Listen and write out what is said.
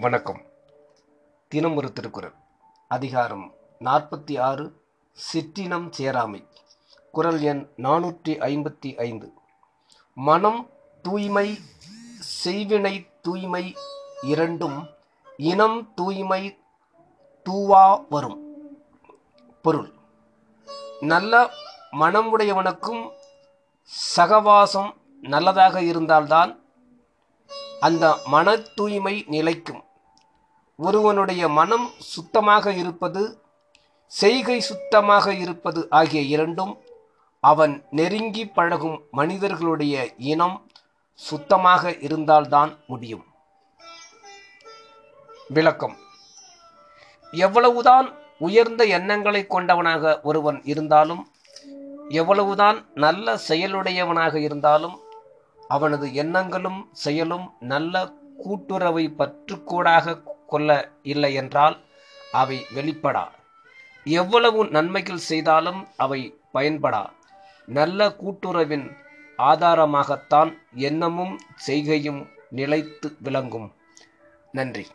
வணக்கம். தினம் ஒரு திருக்குறள். அதிகாரம் நாற்பத்தி ஆறு சிற்றினம் சேராமை. குறள் எண் நானூற்றி ஐம்பத்தி ஐந்து. மனம் தூய்மை செய்வினை தூய்மை இரண்டும் இனம் தூய்மை தூவா வரும். பொருள். நல்ல மனமுடையவனுக்கும் சகவாசம் நல்லதாக இருந்தால்தான் அந்த மன தூய்மை நிலைக்கும். ஒருவனுடைய மனம் சுத்தமாக இருப்பது செய்கை சுத்தமாக இருப்பது ஆகிய இரண்டும் அவன் நெருங்கி பழகும் மனிதர்களுடைய இனம் சுத்தமாக இருந்தால்தான் முடியும். விளக்கம். எவ்வளவுதான் உயர்ந்த எண்ணங்களை கொண்டவனாக ஒருவன் இருந்தாலும் எவ்வளவுதான் நல்ல செயலுடையவனாக இருந்தாலும் அவனது எண்ணங்களும் செயலும் நல்ல கூட்டுறவை பற்றுக்கோடாக கொள்ள இல்லை என்றால் அவை வெளிப்படா. எவ்வளவு நன்மைகள் செய்தாலும் அவை பயன்படா. நல்ல கூட்டுறவின் ஆதாரமாகத்தான் எண்ணமும் செய்கையும் நிலைத்து விளங்கும். நன்றி.